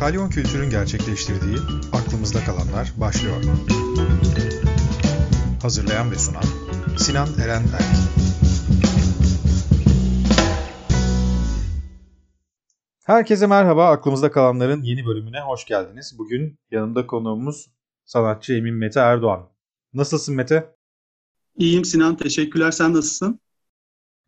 Kalyon Kültür'ün gerçekleştirdiği Aklımızda Kalanlar başlıyor. Hazırlayan ve sunan Sinan Eren Erk. Herkese merhaba. Aklımızda Kalanlar'ın yeni bölümüne hoş geldiniz. Bugün yanımda konuğumuz sanatçı Emin Mete Erdoğan. Nasılsın Mete? İyiyim Sinan. Teşekkürler. Sen nasılsın?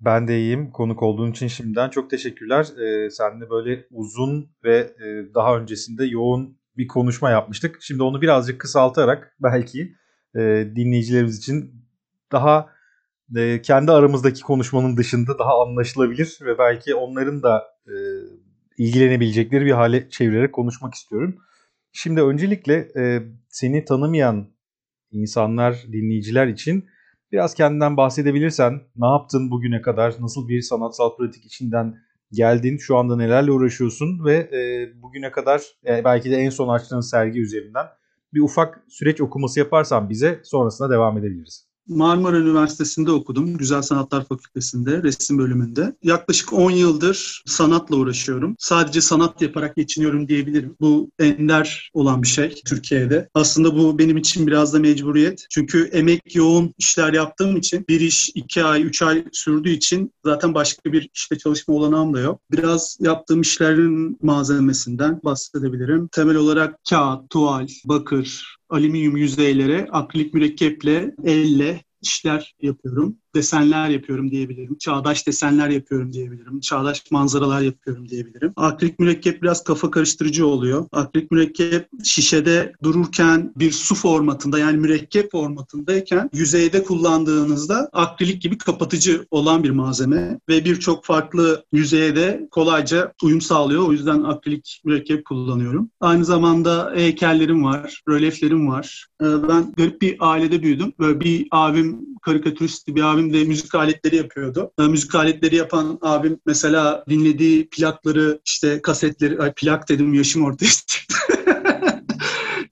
Ben de iyiyim. Konuk olduğun için şimdiden çok teşekkürler. Ee, seninle böyle uzun ve e, daha öncesinde yoğun bir konuşma yapmıştık. Şimdi onu birazcık kısaltarak belki e, dinleyicilerimiz için daha e, kendi aramızdaki konuşmanın dışında daha anlaşılabilir ve belki onların da e, ilgilenebilecekleri bir hale çevirerek konuşmak istiyorum. Şimdi öncelikle e, seni tanımayan insanlar, dinleyiciler için Biraz kendinden bahsedebilirsen ne yaptın bugüne kadar, nasıl bir sanatsal pratik içinden geldin, şu anda nelerle uğraşıyorsun? Ve e, bugüne kadar e, belki de en son açtığın sergi üzerinden bir ufak süreç okuması yaparsan bize sonrasında devam edebiliriz. Marmara Üniversitesi'nde okudum. Güzel Sanatlar Fakültesi'nde, resim bölümünde. Yaklaşık 10 yıldır sanatla uğraşıyorum. Sadece sanat yaparak geçiniyorum diyebilirim. Bu ender olan bir şey Türkiye'de. Aslında bu benim için biraz da mecburiyet. Çünkü emek yoğun işler yaptığım için bir iş 2 ay, 3 ay sürdüğü için zaten başka bir işte çalışma olanağım da yok. Biraz yaptığım işlerin malzemesinden bahsedebilirim. Temel olarak kağıt, tuval, bakır, alüminyum yüzeylere akrilik mürekkeple, elle işler yapıyorum desenler yapıyorum diyebilirim. Çağdaş desenler yapıyorum diyebilirim. Çağdaş manzaralar yapıyorum diyebilirim. Akrilik mürekkep biraz kafa karıştırıcı oluyor. Akrilik mürekkep şişede dururken bir su formatında yani mürekkep formatındayken yüzeyde kullandığınızda akrilik gibi kapatıcı olan bir malzeme ve birçok farklı yüzeye de kolayca uyum sağlıyor. O yüzden akrilik mürekkep kullanıyorum. Aynı zamanda heykellerim var, röleflerim var. Ee, ben garip bir ailede büyüdüm. Böyle bir abim karikatüristi bir abim de müzik aletleri yapıyordu. E, müzik aletleri yapan abim mesela dinlediği plakları işte kasetleri, ay plak dedim yaşım ortaya çıktı.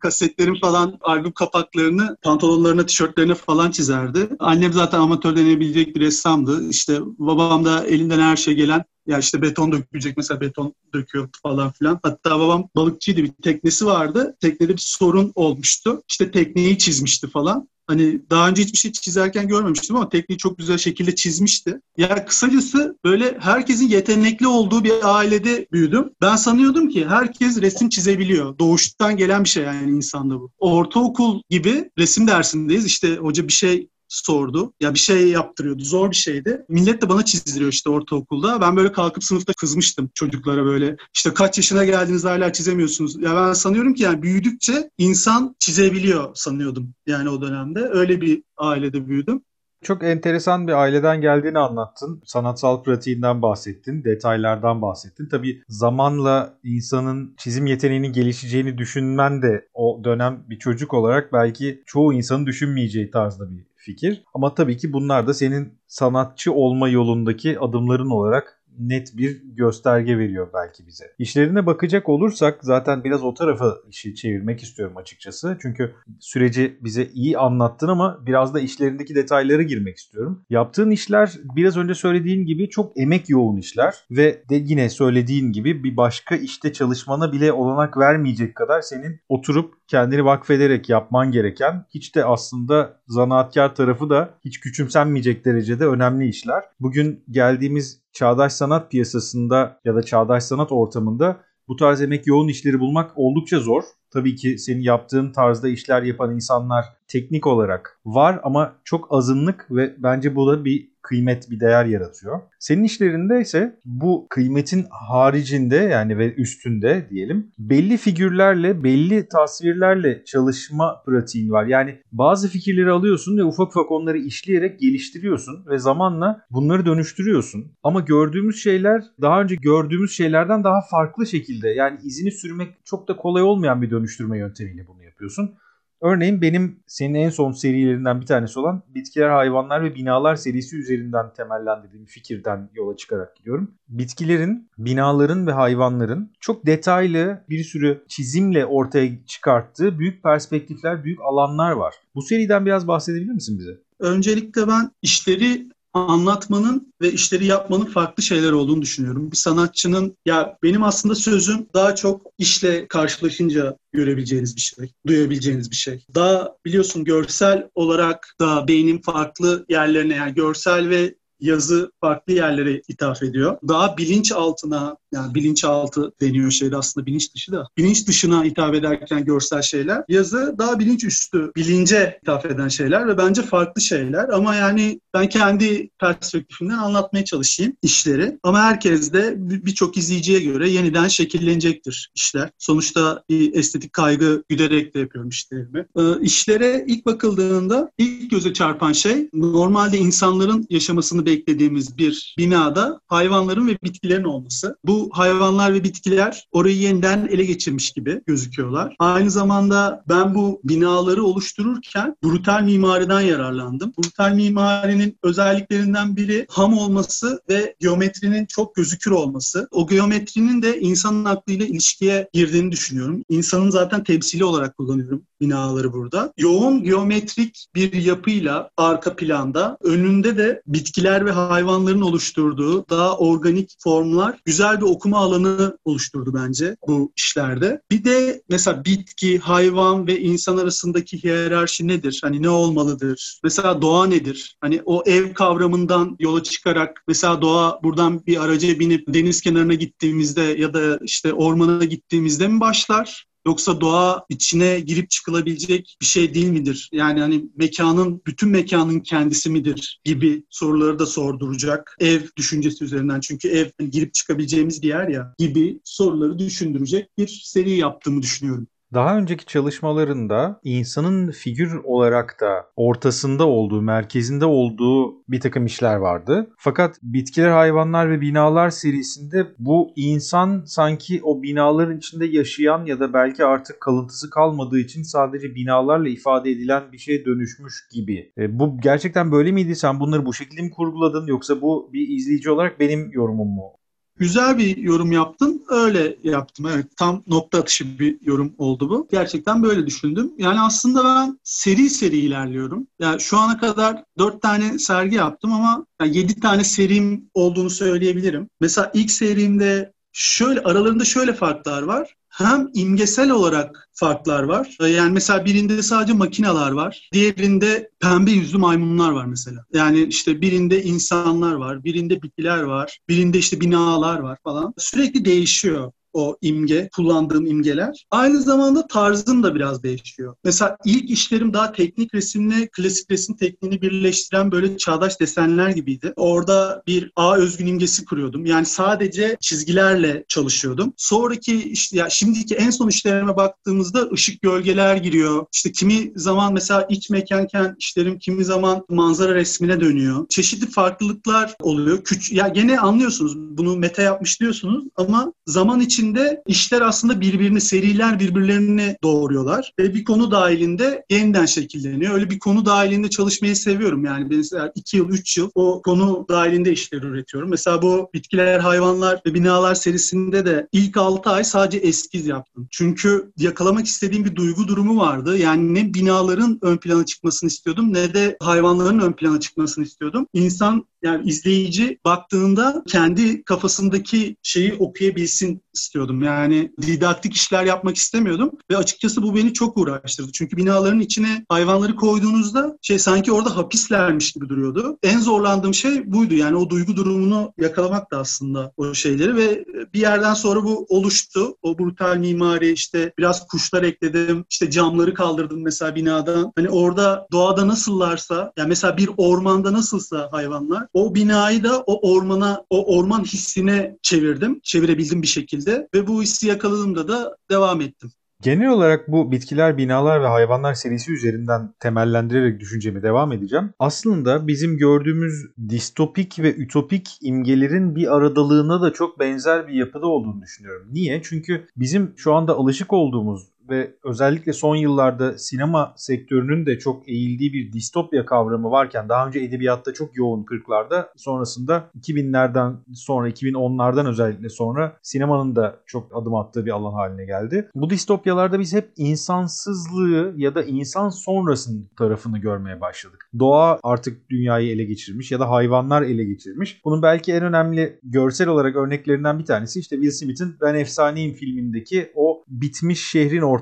kasetlerin falan albüm kapaklarını pantolonlarına, tişörtlerine falan çizerdi. Annem zaten amatör denebilecek bir ressamdı. İşte babam da elinden her şey gelen ya işte beton dökülecek mesela beton döküyor falan filan. Hatta babam balıkçıydı bir teknesi vardı. Teknede bir sorun olmuştu. İşte tekneyi çizmişti falan. Hani daha önce hiçbir şey çizerken görmemiştim ama tekniği çok güzel şekilde çizmişti. Ya kısacası böyle herkesin yetenekli olduğu bir ailede büyüdüm. Ben sanıyordum ki herkes resim çizebiliyor. Doğuştan gelen bir şey yani insanda bu. Ortaokul gibi resim dersindeyiz. İşte hoca bir şey sordu. Ya bir şey yaptırıyordu. Zor bir şeydi. Millet de bana çizdiriyor işte ortaokulda. Ben böyle kalkıp sınıfta kızmıştım çocuklara böyle. İşte kaç yaşına geldiniz hala çizemiyorsunuz. Ya ben sanıyorum ki yani büyüdükçe insan çizebiliyor sanıyordum yani o dönemde. Öyle bir ailede büyüdüm. Çok enteresan bir aileden geldiğini anlattın. Sanatsal pratiğinden bahsettin, detaylardan bahsettin. Tabii zamanla insanın çizim yeteneğinin gelişeceğini düşünmen de o dönem bir çocuk olarak belki çoğu insanın düşünmeyeceği tarzda bir fikir. Ama tabii ki bunlar da senin sanatçı olma yolundaki adımların olarak net bir gösterge veriyor belki bize. İşlerine bakacak olursak zaten biraz o tarafa işi çevirmek istiyorum açıkçası. Çünkü süreci bize iyi anlattın ama biraz da işlerindeki detaylara girmek istiyorum. Yaptığın işler biraz önce söylediğin gibi çok emek yoğun işler ve de yine söylediğin gibi bir başka işte çalışmana bile olanak vermeyecek kadar senin oturup kendini vakfederek yapman gereken hiç de aslında zanaatkar tarafı da hiç küçümsenmeyecek derecede önemli işler. Bugün geldiğimiz çağdaş sanat piyasasında ya da çağdaş sanat ortamında bu tarz emek yoğun işleri bulmak oldukça zor. Tabii ki senin yaptığın tarzda işler yapan insanlar teknik olarak var ama çok azınlık ve bence bu da bir kıymet, bir değer yaratıyor. Senin işlerinde ise bu kıymetin haricinde yani ve üstünde diyelim belli figürlerle, belli tasvirlerle çalışma pratiğin var. Yani bazı fikirleri alıyorsun ve ufak ufak onları işleyerek geliştiriyorsun ve zamanla bunları dönüştürüyorsun. Ama gördüğümüz şeyler daha önce gördüğümüz şeylerden daha farklı şekilde yani izini sürmek çok da kolay olmayan bir dönüştürme yöntemiyle bunu yapıyorsun. Örneğin benim senin en son serilerinden bir tanesi olan Bitkiler, Hayvanlar ve Binalar serisi üzerinden temellendirdiğim fikirden yola çıkarak gidiyorum. Bitkilerin, binaların ve hayvanların çok detaylı bir sürü çizimle ortaya çıkarttığı büyük perspektifler, büyük alanlar var. Bu seriden biraz bahsedebilir misin bize? Öncelikle ben işleri anlatmanın ve işleri yapmanın farklı şeyler olduğunu düşünüyorum. Bir sanatçının ya benim aslında sözüm daha çok işle karşılaşınca görebileceğiniz bir şey, duyabileceğiniz bir şey. Daha biliyorsun görsel olarak da beynin farklı yerlerine yani görsel ve yazı farklı yerlere ithaf ediyor. Daha bilinç altına yani bilinçaltı deniyor şeyde aslında bilinç dışı da. Bilinç dışına hitap ederken görsel şeyler. Yazı daha bilinç üstü, bilince hitap eden şeyler ve bence farklı şeyler. Ama yani ben kendi perspektifimden anlatmaya çalışayım işleri. Ama herkes de birçok izleyiciye göre yeniden şekillenecektir işler. Sonuçta estetik kaygı güderek de yapıyorum işlerimi. Ee, işlere ilk bakıldığında ilk göze çarpan şey normalde insanların yaşamasını beklediğimiz bir binada hayvanların ve bitkilerin olması. Bu hayvanlar ve bitkiler orayı yeniden ele geçirmiş gibi gözüküyorlar. Aynı zamanda ben bu binaları oluştururken brutal mimariden yararlandım. Brutal mimarinin özelliklerinden biri ham olması ve geometrinin çok gözükür olması. O geometrinin de insanın aklıyla ilişkiye girdiğini düşünüyorum. İnsanın zaten temsili olarak kullanıyorum binaları burada. Yoğun geometrik bir yapıyla arka planda önünde de bitkiler ve hayvanların oluşturduğu daha organik formlar güzel bir okuma alanı oluşturdu bence bu işlerde. Bir de mesela bitki, hayvan ve insan arasındaki hiyerarşi nedir? Hani ne olmalıdır? Mesela doğa nedir? Hani o ev kavramından yola çıkarak mesela doğa buradan bir araca binip deniz kenarına gittiğimizde ya da işte ormana gittiğimizde mi başlar? Yoksa doğa içine girip çıkılabilecek bir şey değil midir? Yani hani mekanın, bütün mekanın kendisi midir gibi soruları da sorduracak. Ev düşüncesi üzerinden. Çünkü ev hani girip çıkabileceğimiz bir yer ya gibi soruları düşündürecek bir seri yaptığımı düşünüyorum. Daha önceki çalışmalarında insanın figür olarak da ortasında olduğu, merkezinde olduğu bir takım işler vardı. Fakat bitkiler, hayvanlar ve binalar serisinde bu insan sanki o binaların içinde yaşayan ya da belki artık kalıntısı kalmadığı için sadece binalarla ifade edilen bir şeye dönüşmüş gibi. E, bu gerçekten böyle miydi? Sen bunları bu şekilde mi kurguladın yoksa bu bir izleyici olarak benim yorumum mu? Güzel bir yorum yaptın. Öyle yaptım. Evet. Tam nokta atışı bir yorum oldu bu. Gerçekten böyle düşündüm. Yani aslında ben seri seri ilerliyorum. Yani şu ana kadar dört tane sergi yaptım ama yani yedi tane serim olduğunu söyleyebilirim. Mesela ilk serimde şöyle aralarında şöyle farklar var hem imgesel olarak farklar var. Yani mesela birinde sadece makineler var. Diğerinde pembe yüzlü maymunlar var mesela. Yani işte birinde insanlar var, birinde bitkiler var, birinde işte binalar var falan. Sürekli değişiyor o imge, kullandığım imgeler. Aynı zamanda tarzım da biraz değişiyor. Mesela ilk işlerim daha teknik resimle klasik resim tekniğini birleştiren böyle çağdaş desenler gibiydi. Orada bir A özgün imgesi kuruyordum. Yani sadece çizgilerle çalışıyordum. Sonraki işte ya şimdiki en son işlerime baktığımızda ışık gölgeler giriyor. İşte kimi zaman mesela iç mekanken işlerim kimi zaman manzara resmine dönüyor. Çeşitli farklılıklar oluyor. Küç ya gene anlıyorsunuz bunu meta yapmış diyorsunuz ama zaman için içinde işler aslında birbirini, seriler birbirlerini doğuruyorlar. Ve bir konu dahilinde yeniden şekilleniyor. Öyle bir konu dahilinde çalışmayı seviyorum. Yani mesela iki yıl, üç yıl o konu dahilinde işler üretiyorum. Mesela bu bitkiler, hayvanlar ve binalar serisinde de ilk altı ay sadece eskiz yaptım. Çünkü yakalamak istediğim bir duygu durumu vardı. Yani ne binaların ön plana çıkmasını istiyordum ne de hayvanların ön plana çıkmasını istiyordum. İnsan yani izleyici baktığında kendi kafasındaki şeyi okuyabilsin istiyordum. Yani didaktik işler yapmak istemiyordum ve açıkçası bu beni çok uğraştırdı. Çünkü binaların içine hayvanları koyduğunuzda şey sanki orada hapislermiş gibi duruyordu. En zorlandığım şey buydu. Yani o duygu durumunu yakalamak da aslında o şeyleri ve bir yerden sonra bu oluştu. O brutal mimari işte biraz kuşlar ekledim. işte camları kaldırdım mesela binadan. Hani orada doğada nasıllarsa yani mesela bir ormanda nasılsa hayvanlar o binayı da o ormana, o orman hissine çevirdim. Çevirebildim bir şekilde ve bu hissi yakaladığımda da devam ettim. Genel olarak bu bitkiler, binalar ve hayvanlar serisi üzerinden temellendirerek düşüncemi devam edeceğim. Aslında bizim gördüğümüz distopik ve ütopik imgelerin bir aradalığına da çok benzer bir yapıda olduğunu düşünüyorum. Niye? Çünkü bizim şu anda alışık olduğumuz ve özellikle son yıllarda sinema sektörünün de çok eğildiği bir distopya kavramı varken daha önce edebiyatta çok yoğun 40'larda sonrasında 2000'lerden sonra 2010'lardan özellikle sonra sinemanın da çok adım attığı bir alan haline geldi. Bu distopyalarda biz hep insansızlığı ya da insan sonrasının tarafını görmeye başladık. Doğa artık dünyayı ele geçirmiş ya da hayvanlar ele geçirmiş. Bunun belki en önemli görsel olarak örneklerinden bir tanesi işte Will Smith'in Ben Efsaneyim filmindeki o bitmiş şehrin ortasında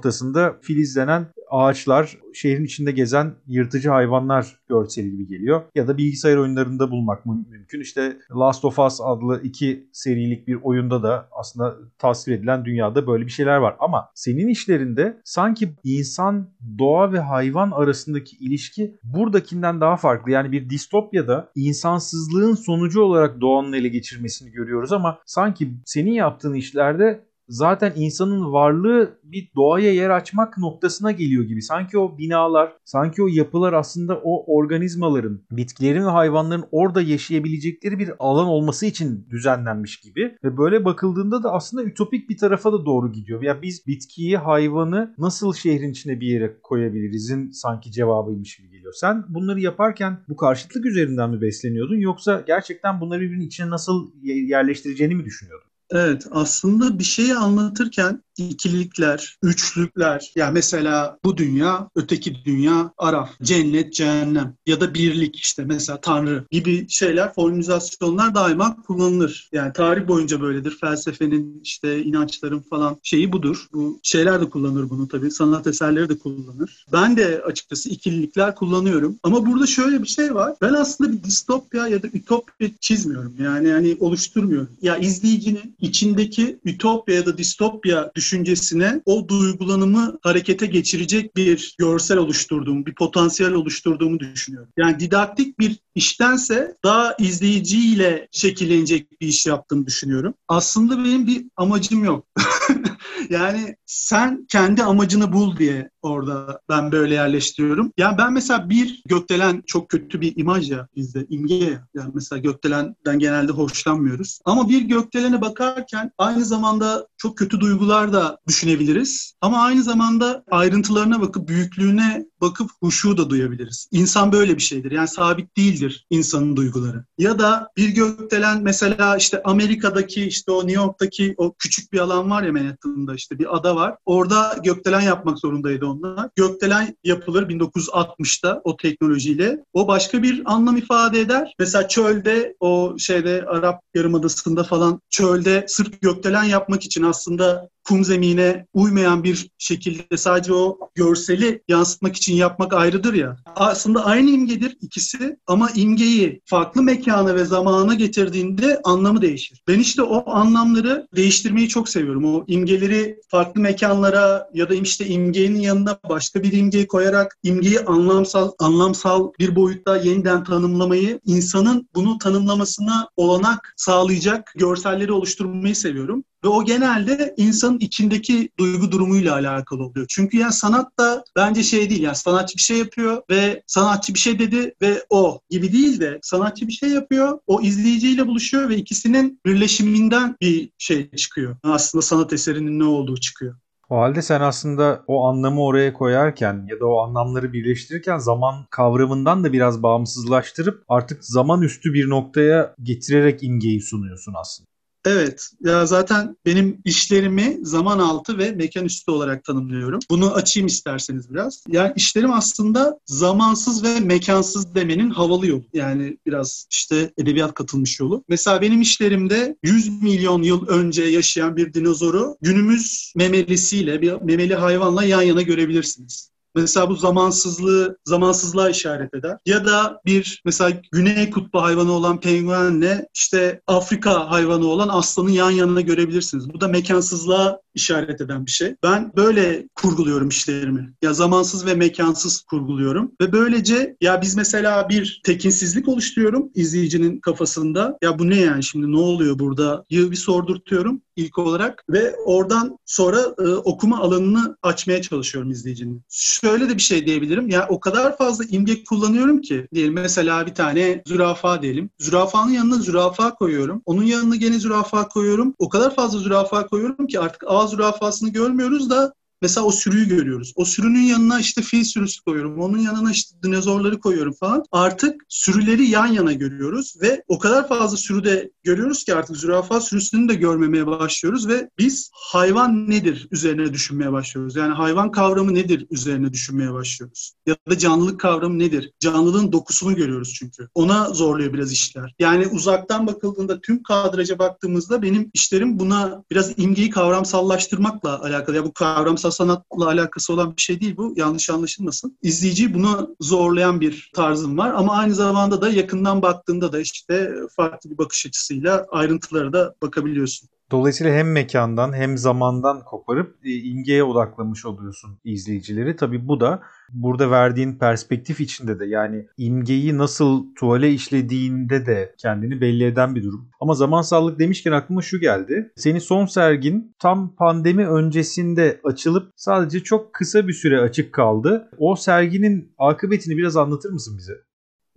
filizlenen ağaçlar, şehrin içinde gezen yırtıcı hayvanlar görseli gibi geliyor. Ya da bilgisayar oyunlarında bulmak mümkün. İşte Last of Us adlı iki serilik bir oyunda da aslında tasvir edilen dünyada böyle bir şeyler var. Ama senin işlerinde sanki insan, doğa ve hayvan arasındaki ilişki buradakinden daha farklı. Yani bir distopyada insansızlığın sonucu olarak doğanın ele geçirmesini görüyoruz ama sanki senin yaptığın işlerde zaten insanın varlığı bir doğaya yer açmak noktasına geliyor gibi. Sanki o binalar, sanki o yapılar aslında o organizmaların, bitkilerin ve hayvanların orada yaşayabilecekleri bir alan olması için düzenlenmiş gibi. Ve böyle bakıldığında da aslında ütopik bir tarafa da doğru gidiyor. Ya biz bitkiyi, hayvanı nasıl şehrin içine bir yere koyabilirizin sanki cevabıymış gibi geliyor. Sen bunları yaparken bu karşıtlık üzerinden mi besleniyordun yoksa gerçekten bunları birbirinin içine nasıl yerleştireceğini mi düşünüyordun? Evet aslında bir şeyi anlatırken ikililikler, üçlükler yani mesela bu dünya, öteki dünya, araf, cennet, cehennem ya da birlik işte mesela tanrı gibi şeyler, formülizasyonlar daima kullanılır. Yani tarih boyunca böyledir. Felsefenin işte inançların falan şeyi budur. Bu şeyler de kullanır bunu tabii. Sanat eserleri de kullanır. Ben de açıkçası ikililikler kullanıyorum. Ama burada şöyle bir şey var. Ben aslında bir distopya ya da ütopya çizmiyorum. Yani hani oluşturmuyorum. Ya izleyicinin içindeki ütopya ya da distopya düşüncesine o duygulanımı harekete geçirecek bir görsel oluşturduğumu, bir potansiyel oluşturduğumu düşünüyorum. Yani didaktik bir iştense daha izleyiciyle şekillenecek bir iş yaptığımı düşünüyorum. Aslında benim bir amacım yok. yani sen kendi amacını bul diye orada ben böyle yerleştiriyorum. Yani ben mesela bir gökdelen çok kötü bir imaj ya bizde imge ya. Yani mesela gökdelenden genelde hoşlanmıyoruz. Ama bir gökdelene bakarken aynı zamanda çok kötü duygular da düşünebiliriz. Ama aynı zamanda ayrıntılarına bakıp büyüklüğüne bakıp huşu da duyabiliriz. İnsan böyle bir şeydir. Yani sabit değildir insanın duyguları. Ya da bir gökdelen mesela işte Amerika'daki işte o New York'taki o küçük bir alan var ya Manhattan'da işte bir ada var. Orada gökdelen yapmak zorundaydı onlar. Gökdelen yapılır 1960'ta o teknolojiyle. O başka bir anlam ifade eder. Mesela çölde o şeyde Arap Yarımadası'nda falan çölde sırf gökdelen yapmak için aslında kum zemine uymayan bir şekilde sadece o görseli yansıtmak için yapmak ayrıdır ya. Aslında aynı imgedir ikisi ama imgeyi farklı mekana ve zamana getirdiğinde anlamı değişir. Ben işte o anlamları değiştirmeyi çok seviyorum. O imgeleri farklı mekanlara ya da işte imgenin yanına başka bir imgeyi koyarak imgeyi anlamsal anlamsal bir boyutta yeniden tanımlamayı, insanın bunu tanımlamasına olanak sağlayacak görselleri oluşturmayı seviyorum. Ve o genelde insanın içindeki duygu durumuyla alakalı oluyor. Çünkü yani sanat da bence şey değil yani sanatçı bir şey yapıyor ve sanatçı bir şey dedi ve o gibi değil de sanatçı bir şey yapıyor, o izleyiciyle buluşuyor ve ikisinin birleşiminden bir şey çıkıyor. Aslında sanat eserinin ne olduğu çıkıyor. O halde sen aslında o anlamı oraya koyarken ya da o anlamları birleştirirken zaman kavramından da biraz bağımsızlaştırıp artık zaman üstü bir noktaya getirerek imgeyi sunuyorsun aslında. Evet. Ya zaten benim işlerimi zaman altı ve mekan üstü olarak tanımlıyorum. Bunu açayım isterseniz biraz. Yani işlerim aslında zamansız ve mekansız demenin havalı yolu. Yani biraz işte edebiyat katılmış yolu. Mesela benim işlerimde 100 milyon yıl önce yaşayan bir dinozoru günümüz memelisiyle bir memeli hayvanla yan yana görebilirsiniz. Mesela bu zamansızlığı, zamansızlığa işaret eder. Ya da bir mesela Güney Kutbu hayvanı olan penguenle işte Afrika hayvanı olan aslanı yan yana görebilirsiniz. Bu da mekansızlığa işaret eden bir şey. Ben böyle kurguluyorum işlerimi. Ya zamansız ve mekansız kurguluyorum. Ve böylece ya biz mesela bir tekinsizlik oluşturuyorum izleyicinin kafasında. Ya bu ne yani şimdi ne oluyor burada? Yıl bir sordurtuyorum ilk olarak ve oradan sonra e, okuma alanını açmaya çalışıyorum izleyicinin. Şöyle de bir şey diyebilirim. Ya o kadar fazla imge kullanıyorum ki diyelim mesela bir tane zürafa diyelim. Zürafanın yanına zürafa koyuyorum. Onun yanına gene zürafa koyuyorum. O kadar fazla zürafa koyuyorum ki artık A zürafasını görmüyoruz da mesela o sürüyü görüyoruz. O sürünün yanına işte fil sürüsü koyuyorum. Onun yanına işte dinozorları koyuyorum falan. Artık sürüleri yan yana görüyoruz ve o kadar fazla sürüde görüyoruz ki artık zürafa sürüsünü de görmemeye başlıyoruz ve biz hayvan nedir üzerine düşünmeye başlıyoruz. Yani hayvan kavramı nedir üzerine düşünmeye başlıyoruz. Ya da canlılık kavramı nedir? Canlılığın dokusunu görüyoruz çünkü. Ona zorluyor biraz işler. Yani uzaktan bakıldığında tüm kadraja baktığımızda benim işlerim buna biraz imgeyi kavramsallaştırmakla alakalı. Ya bu kavramsal sanatla alakası olan bir şey değil bu. Yanlış anlaşılmasın. İzleyiciyi buna zorlayan bir tarzım var ama aynı zamanda da yakından baktığında da işte farklı bir bakış açısıyla ayrıntılara da bakabiliyorsun. Dolayısıyla hem mekandan hem zamandan koparıp e, imgeye odaklamış oluyorsun izleyicileri. Tabii bu da burada verdiğin perspektif içinde de yani imgeyi nasıl tuvale işlediğinde de kendini belli eden bir durum. Ama zamansallık demişken aklıma şu geldi. Senin son sergin tam pandemi öncesinde açılıp sadece çok kısa bir süre açık kaldı. O serginin akıbetini biraz anlatır mısın bize?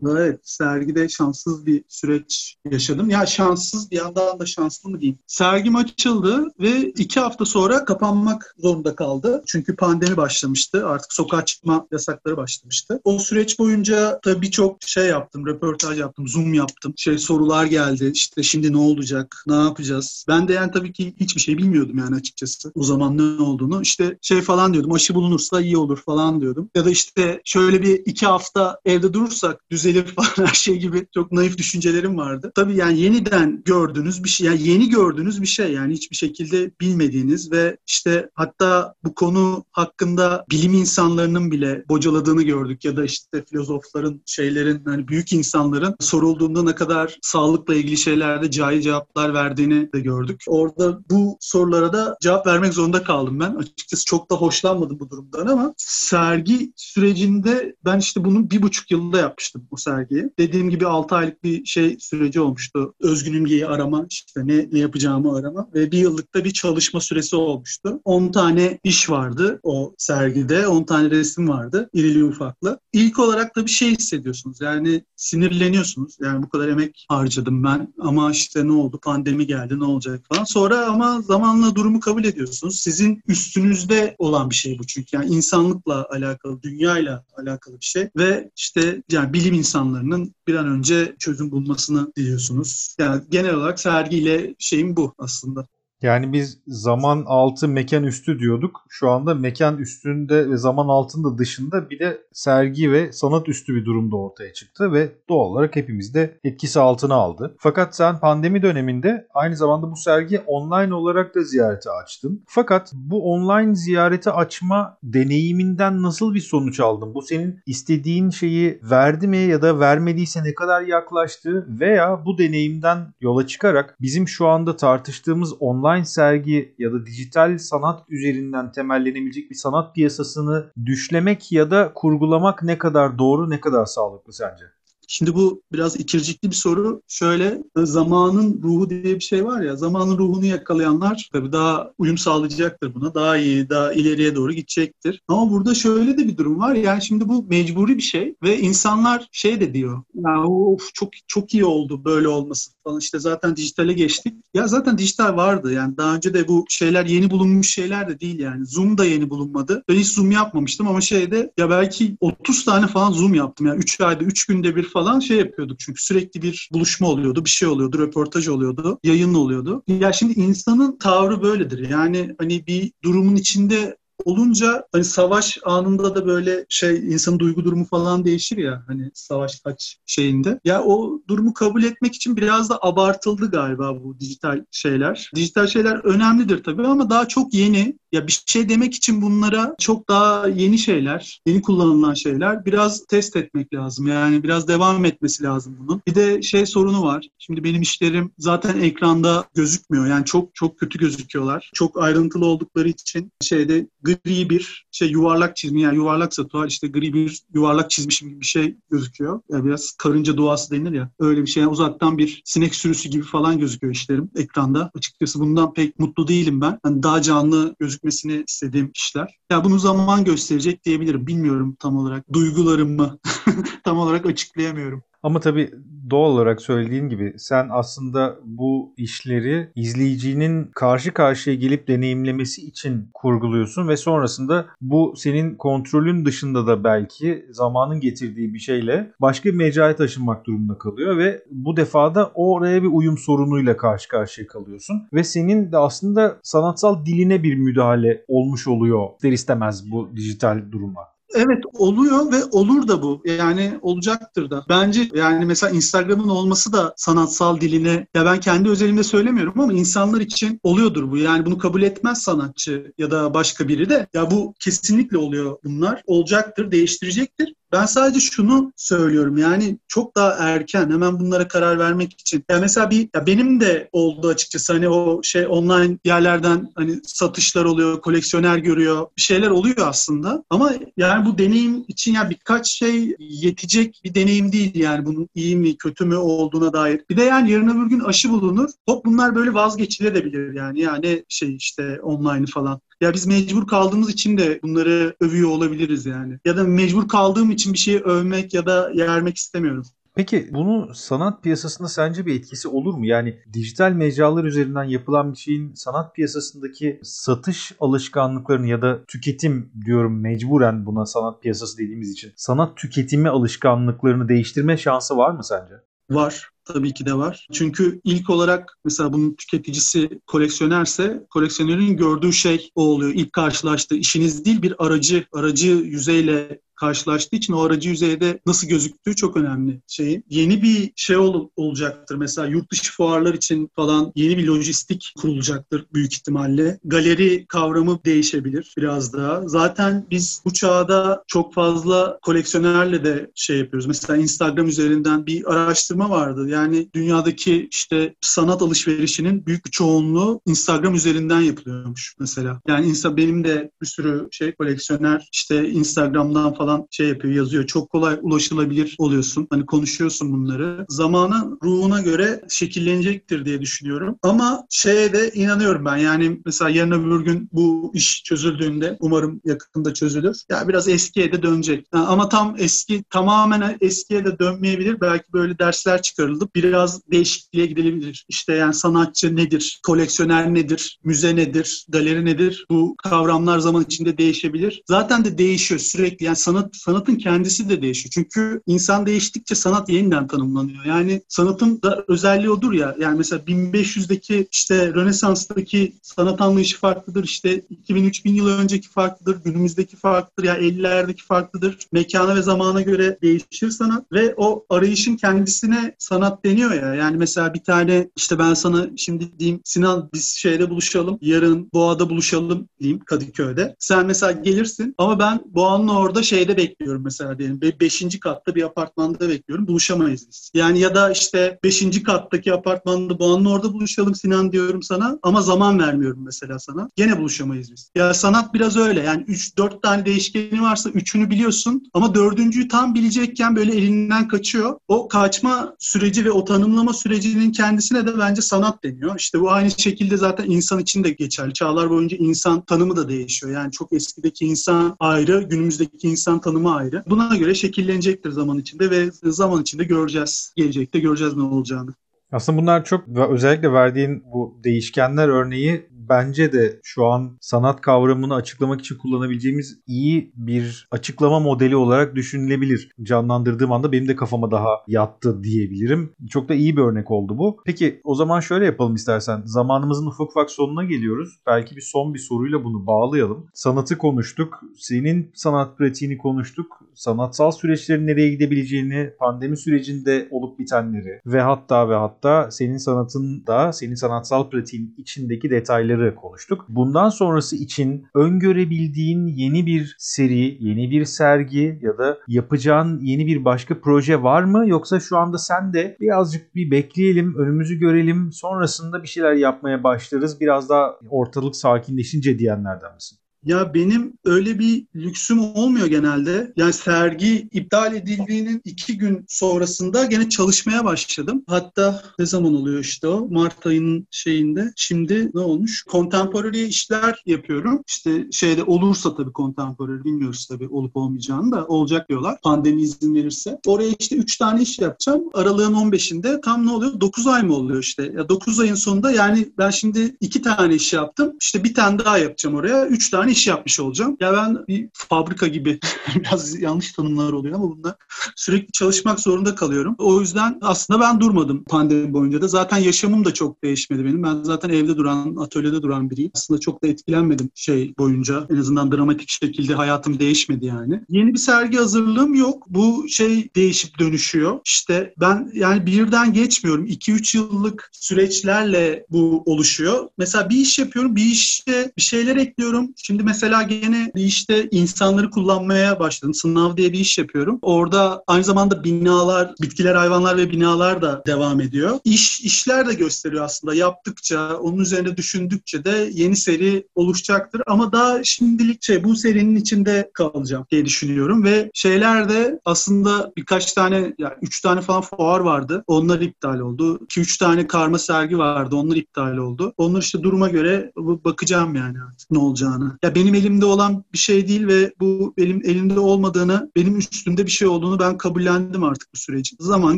Evet, sergide şanssız bir süreç yaşadım. Ya şanssız bir yandan da şanslı mı diyeyim. Sergim açıldı ve iki hafta sonra kapanmak zorunda kaldı. Çünkü pandemi başlamıştı. Artık sokağa çıkma yasakları başlamıştı. O süreç boyunca tabii birçok şey yaptım. Röportaj yaptım, zoom yaptım. Şey sorular geldi. İşte şimdi ne olacak? Ne yapacağız? Ben de yani tabii ki hiçbir şey bilmiyordum yani açıkçası. O zaman ne olduğunu. İşte şey falan diyordum. Aşı bulunursa iyi olur falan diyordum. Ya da işte şöyle bir iki hafta evde durursak düzen düzelir falan her şey gibi çok naif düşüncelerim vardı. Tabii yani yeniden gördüğünüz bir şey, yani yeni gördüğünüz bir şey yani hiçbir şekilde bilmediğiniz ve işte hatta bu konu hakkında bilim insanlarının bile bocaladığını gördük ya da işte filozofların, şeylerin hani büyük insanların sorulduğunda ne kadar sağlıkla ilgili şeylerde cahil cevaplar verdiğini de gördük. Orada bu sorulara da cevap vermek zorunda kaldım ben. Açıkçası çok da hoşlanmadım bu durumdan ama sergi sürecinde ben işte bunu bir buçuk yılda yapmıştım bu. Dediğim gibi 6 aylık bir şey süreci olmuştu. Özgün imgeyi arama, işte ne, ne yapacağımı arama ve bir yıllıkta bir çalışma süresi olmuştu. 10 tane iş vardı o sergide, 10 tane resim vardı, irili ufaklı. İlk olarak da bir şey hissediyorsunuz. Yani sinirleniyorsunuz. Yani bu kadar emek harcadım ben ama işte ne oldu? Pandemi geldi, ne olacak falan. Sonra ama zamanla durumu kabul ediyorsunuz. Sizin üstünüzde olan bir şey bu çünkü. Yani insanlıkla alakalı, dünyayla alakalı bir şey ve işte yani bilim insanlarının bir an önce çözüm bulmasını diliyorsunuz. Yani genel olarak sergiyle şeyim bu aslında. Yani biz zaman altı mekan üstü diyorduk. Şu anda mekan üstünde ve zaman altında dışında bir de sergi ve sanat üstü bir durumda ortaya çıktı ve doğal olarak hepimiz de etkisi altına aldı. Fakat sen pandemi döneminde aynı zamanda bu sergi online olarak da ziyarete açtın. Fakat bu online ziyareti açma deneyiminden nasıl bir sonuç aldın? Bu senin istediğin şeyi verdi mi ya da vermediyse ne kadar yaklaştı veya bu deneyimden yola çıkarak bizim şu anda tartıştığımız online online sergi ya da dijital sanat üzerinden temellenebilecek bir sanat piyasasını düşlemek ya da kurgulamak ne kadar doğru ne kadar sağlıklı sence? Şimdi bu biraz ikircikli bir soru. Şöyle zamanın ruhu diye bir şey var ya. Zamanın ruhunu yakalayanlar tabii daha uyum sağlayacaktır buna. Daha iyi, daha ileriye doğru gidecektir. Ama burada şöyle de bir durum var. Yani şimdi bu mecburi bir şey ve insanlar şey de diyor. Ya of çok çok iyi oldu böyle olması falan. İşte zaten dijitale geçtik. Ya zaten dijital vardı. Yani daha önce de bu şeyler yeni bulunmuş şeyler de değil yani. Zoom da yeni bulunmadı. Ben hiç Zoom yapmamıştım ama şeyde ya belki 30 tane falan Zoom yaptım. Yani 3 ayda 3 günde bir falan şey yapıyorduk çünkü sürekli bir buluşma oluyordu, bir şey oluyordu, röportaj oluyordu, yayın oluyordu. Ya şimdi insanın tavrı böyledir. Yani hani bir durumun içinde olunca hani savaş anında da böyle şey insanın duygu durumu falan değişir ya hani savaş kaç şeyinde. Ya o durumu kabul etmek için biraz da abartıldı galiba bu dijital şeyler. Dijital şeyler önemlidir tabii ama daha çok yeni. Ya bir şey demek için bunlara çok daha yeni şeyler, yeni kullanılan şeyler biraz test etmek lazım. Yani biraz devam etmesi lazım bunun. Bir de şey sorunu var. Şimdi benim işlerim zaten ekranda gözükmüyor. Yani çok çok kötü gözüküyorlar. Çok ayrıntılı oldukları için şeyde gri bir şey yuvarlak çizim yani yuvarlaksa tuval işte gri bir yuvarlak çizmişim gibi bir şey gözüküyor. Yani biraz karınca doğası denir ya. Öyle bir şey. Yani uzaktan bir sinek sürüsü gibi falan gözüküyor işlerim ekranda. Açıkçası bundan pek mutlu değilim ben. Yani daha canlı gözükmesini istediğim işler. Ya bunu zaman gösterecek diyebilirim. Bilmiyorum tam olarak duygularımı tam olarak açıklayamıyorum. Ama tabii doğal olarak söylediğin gibi sen aslında bu işleri izleyicinin karşı karşıya gelip deneyimlemesi için kurguluyorsun ve sonrasında bu senin kontrolün dışında da belki zamanın getirdiği bir şeyle başka bir mecraya taşınmak durumunda kalıyor ve bu defada oraya bir uyum sorunuyla karşı karşıya kalıyorsun ve senin de aslında sanatsal diline bir müdahale olmuş oluyor ister istemez bu dijital duruma. Evet oluyor ve olur da bu. Yani olacaktır da. Bence yani mesela Instagram'ın olması da sanatsal diline ya ben kendi özelimde söylemiyorum ama insanlar için oluyordur bu. Yani bunu kabul etmez sanatçı ya da başka biri de. Ya bu kesinlikle oluyor bunlar. Olacaktır, değiştirecektir. Ben sadece şunu söylüyorum yani çok daha erken hemen bunlara karar vermek için. Ya mesela bir ya benim de oldu açıkçası hani o şey online yerlerden hani satışlar oluyor, koleksiyoner görüyor. Bir şeyler oluyor aslında. Ama yani bu deneyim için ya birkaç şey yetecek bir deneyim değil yani bunun iyi mi kötü mü olduğuna dair. Bir de yani yarın öbür gün aşı bulunur. Hop bunlar böyle vazgeçilebilir yani. Yani şey işte online falan. Ya biz mecbur kaldığımız için de bunları övüyor olabiliriz yani. Ya da mecbur kaldığım için bir şeyi övmek ya da yermek istemiyorum. Peki bunu sanat piyasasında sence bir etkisi olur mu? Yani dijital mecralar üzerinden yapılan bir şeyin sanat piyasasındaki satış alışkanlıklarını ya da tüketim diyorum mecburen buna sanat piyasası dediğimiz için sanat tüketimi alışkanlıklarını değiştirme şansı var mı sence? Var. Tabii ki de var. Çünkü ilk olarak mesela bunun tüketicisi koleksiyonerse koleksiyonerin gördüğü şey o oluyor. İlk karşılaştığı işiniz değil bir aracı, aracı yüzeyle karşılaştığı için o aracı yüzeyde nasıl gözüktüğü çok önemli şey. Yeni bir şey ol, olacaktır. Mesela yurt dışı fuarlar için falan yeni bir lojistik kurulacaktır büyük ihtimalle. Galeri kavramı değişebilir biraz daha. Zaten biz bu çağda çok fazla koleksiyonerle de şey yapıyoruz. Mesela Instagram üzerinden bir araştırma vardı. Yani dünyadaki işte sanat alışverişinin büyük bir çoğunluğu Instagram üzerinden yapılıyormuş mesela. Yani insan benim de bir sürü şey koleksiyoner işte Instagram'dan falan şey yapıyor, yazıyor. Çok kolay ulaşılabilir oluyorsun. Hani konuşuyorsun bunları. Zamanın ruhuna göre şekillenecektir diye düşünüyorum. Ama şeye de inanıyorum ben. Yani mesela yarın öbür gün bu iş çözüldüğünde umarım yakında çözülür. Ya yani biraz eskiye de dönecek. Yani ama tam eski tamamen eskiye de dönmeyebilir. Belki böyle dersler çıkarıldı. Biraz değişikliğe gidilebilir. İşte yani sanatçı nedir? Koleksiyoner nedir? Müze nedir? Galeri nedir? Bu kavramlar zaman içinde değişebilir. Zaten de değişiyor sürekli. Yani sanat sanatın kendisi de değişiyor. Çünkü insan değiştikçe sanat yeniden tanımlanıyor. Yani sanatın da özelliği odur ya. Yani mesela 1500'deki işte Rönesans'taki sanat anlayışı farklıdır. İşte 2000-3000 yıl önceki farklıdır. Günümüzdeki farklıdır. Ya yani 50'lerdeki farklıdır. Mekana ve zamana göre değişir sanat ve o arayışın kendisine sanat deniyor ya. Yani mesela bir tane işte ben sana şimdi diyeyim Sinan biz şeyde buluşalım. Yarın Boğa'da buluşalım diyeyim Kadıköy'de. Sen mesela gelirsin ama ben Boğa'nın orada şey şeyde bekliyorum mesela diyelim. Be beşinci katta bir apartmanda bekliyorum. Buluşamayız biz. Yani ya da işte beşinci kattaki apartmanda Boğan'ın orada buluşalım Sinan diyorum sana ama zaman vermiyorum mesela sana. Gene buluşamayız biz. Ya sanat biraz öyle. Yani 3-4 tane değişkeni varsa üçünü biliyorsun ama dördüncüyü tam bilecekken böyle elinden kaçıyor. O kaçma süreci ve o tanımlama sürecinin kendisine de bence sanat deniyor. İşte bu aynı şekilde zaten insan için de geçerli. Çağlar boyunca insan tanımı da değişiyor. Yani çok eskideki insan ayrı, günümüzdeki insan tanımı ayrı. Buna göre şekillenecektir zaman içinde ve zaman içinde göreceğiz. Gelecekte göreceğiz ne olacağını. Aslında bunlar çok özellikle verdiğin bu değişkenler örneği bence de şu an sanat kavramını açıklamak için kullanabileceğimiz iyi bir açıklama modeli olarak düşünülebilir. Canlandırdığım anda benim de kafama daha yattı diyebilirim. Çok da iyi bir örnek oldu bu. Peki o zaman şöyle yapalım istersen. Zamanımızın ufak ufak sonuna geliyoruz. Belki bir son bir soruyla bunu bağlayalım. Sanatı konuştuk. Senin sanat pratiğini konuştuk. Sanatsal süreçlerin nereye gidebileceğini, pandemi sürecinde olup bitenleri ve hatta ve hatta senin sanatın da, senin sanatsal pratiğin içindeki detayları detayları konuştuk. Bundan sonrası için öngörebildiğin yeni bir seri, yeni bir sergi ya da yapacağın yeni bir başka proje var mı? Yoksa şu anda sen de birazcık bir bekleyelim, önümüzü görelim, sonrasında bir şeyler yapmaya başlarız. Biraz daha ortalık sakinleşince diyenlerden misin? Ya benim öyle bir lüksüm olmuyor genelde. Yani sergi iptal edildiğinin iki gün sonrasında gene çalışmaya başladım. Hatta ne zaman oluyor işte o? Mart ayının şeyinde. Şimdi ne olmuş? Contemporary işler yapıyorum. İşte şeyde olursa tabii contemporary bilmiyoruz tabii olup olmayacağını da olacak diyorlar. Pandemi izin verirse. Oraya işte 3 tane iş yapacağım. Aralığın 15'inde tam ne oluyor? 9 ay mı oluyor işte? Ya 9 ayın sonunda yani ben şimdi 2 tane iş yaptım. İşte bir tane daha yapacağım oraya. 3 tane iş yapmış olacağım. Ya ben bir fabrika gibi biraz yanlış tanımlar oluyor ama bunda sürekli çalışmak zorunda kalıyorum. O yüzden aslında ben durmadım pandemi boyunca da. Zaten yaşamım da çok değişmedi benim. Ben zaten evde duran, atölyede duran biriyim. Aslında çok da etkilenmedim şey boyunca. En azından dramatik şekilde hayatım değişmedi yani. Yeni bir sergi hazırlığım yok. Bu şey değişip dönüşüyor. İşte ben yani birden geçmiyorum. 2-3 yıllık süreçlerle bu oluşuyor. Mesela bir iş yapıyorum, bir işte bir şeyler ekliyorum. Şimdi mesela gene işte insanları kullanmaya başladım. Sınav diye bir iş yapıyorum. Orada aynı zamanda binalar, bitkiler, hayvanlar ve binalar da devam ediyor. İş işler de gösteriyor aslında. Yaptıkça, onun üzerine düşündükçe de yeni seri oluşacaktır. Ama daha şimdilik şey bu serinin içinde kalacağım diye düşünüyorum ve şeyler de aslında birkaç tane yani üç tane falan fuar vardı. Onlar iptal oldu. 2 üç tane karma sergi vardı. Onlar iptal oldu. Onlar işte duruma göre bakacağım yani artık ne olacağını. Ya benim elimde olan bir şey değil ve bu benim elimde olmadığını, benim üstümde bir şey olduğunu ben kabullendim artık bu süreci. Zaman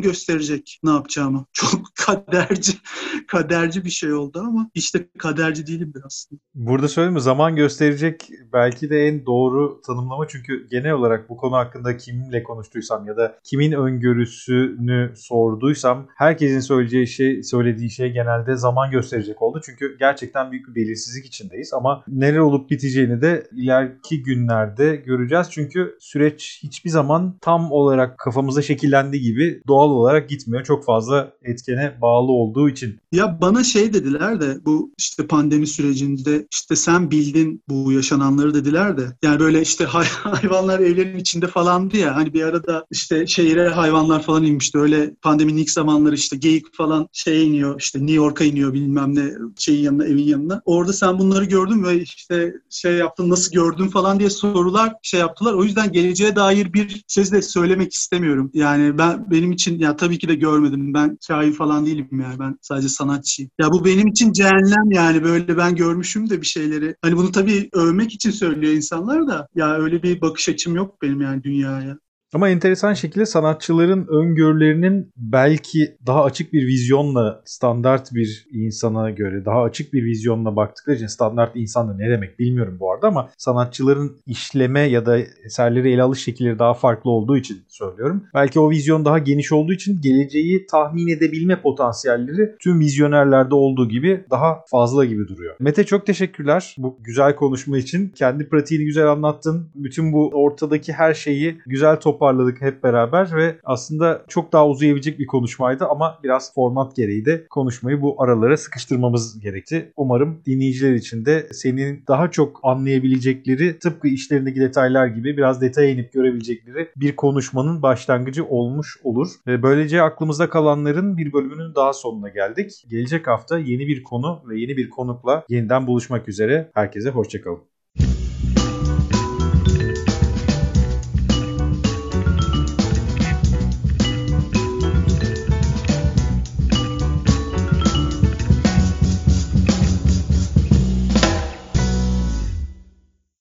gösterecek ne yapacağımı. Çok kaderci, kaderci bir şey oldu ama işte kaderci değilim biraz. Burada söyleyeyim mi? Zaman gösterecek belki de en doğru tanımlama çünkü genel olarak bu konu hakkında kimle konuştuysam ya da kimin öngörüsünü sorduysam herkesin söyleyeceği şey, söylediği şey genelde zaman gösterecek oldu. Çünkü gerçekten büyük bir belirsizlik içindeyiz ama neler olup biteceğini de ileriki günlerde göreceğiz. Çünkü süreç hiçbir zaman tam olarak kafamıza şekillendiği gibi doğal olarak gitmiyor. Çok fazla etkene bağlı olduğu için. Ya bana şey dediler de bu işte pandemi sürecinde işte sen bildin bu yaşananları dediler de yani böyle işte hayvanlar evlerin içinde falandı ya hani bir arada işte şehire hayvanlar falan inmişti öyle pandeminin ilk zamanları işte geyik falan şey iniyor işte New York'a iniyor bilmem ne şeyin yanına evin yanına. Orada sen bunları gördün ve işte şey yaptın nasıl gördün falan diye sorular şey yaptılar. O yüzden geleceğe dair bir söz de söylemek istemiyorum. Yani ben benim için ya tabii ki de görmedim. Ben şair falan değilim yani. Ben sadece sanatçıyım. Ya bu benim için cehennem yani böyle ben görmüşüm de bir şeyleri. Hani bunu tabii övmek için söylüyor insanlar da ya öyle bir bakış açım yok benim yani dünyaya. Ama enteresan şekilde sanatçıların öngörülerinin belki daha açık bir vizyonla standart bir insana göre daha açık bir vizyonla baktıkları için standart insan da ne demek bilmiyorum bu arada ama sanatçıların işleme ya da eserleri ele alış şekilleri daha farklı olduğu için söylüyorum. Belki o vizyon daha geniş olduğu için geleceği tahmin edebilme potansiyelleri tüm vizyonerlerde olduğu gibi daha fazla gibi duruyor. Mete çok teşekkürler bu güzel konuşma için. Kendi pratiğini güzel anlattın. Bütün bu ortadaki her şeyi güzel top toparladık hep beraber ve aslında çok daha uzayabilecek bir konuşmaydı ama biraz format gereği de konuşmayı bu aralara sıkıştırmamız gerekti. Umarım dinleyiciler için de senin daha çok anlayabilecekleri tıpkı işlerindeki detaylar gibi biraz detaya inip görebilecekleri bir konuşmanın başlangıcı olmuş olur. Ve böylece aklımızda kalanların bir bölümünün daha sonuna geldik. Gelecek hafta yeni bir konu ve yeni bir konukla yeniden buluşmak üzere. Herkese hoşçakalın.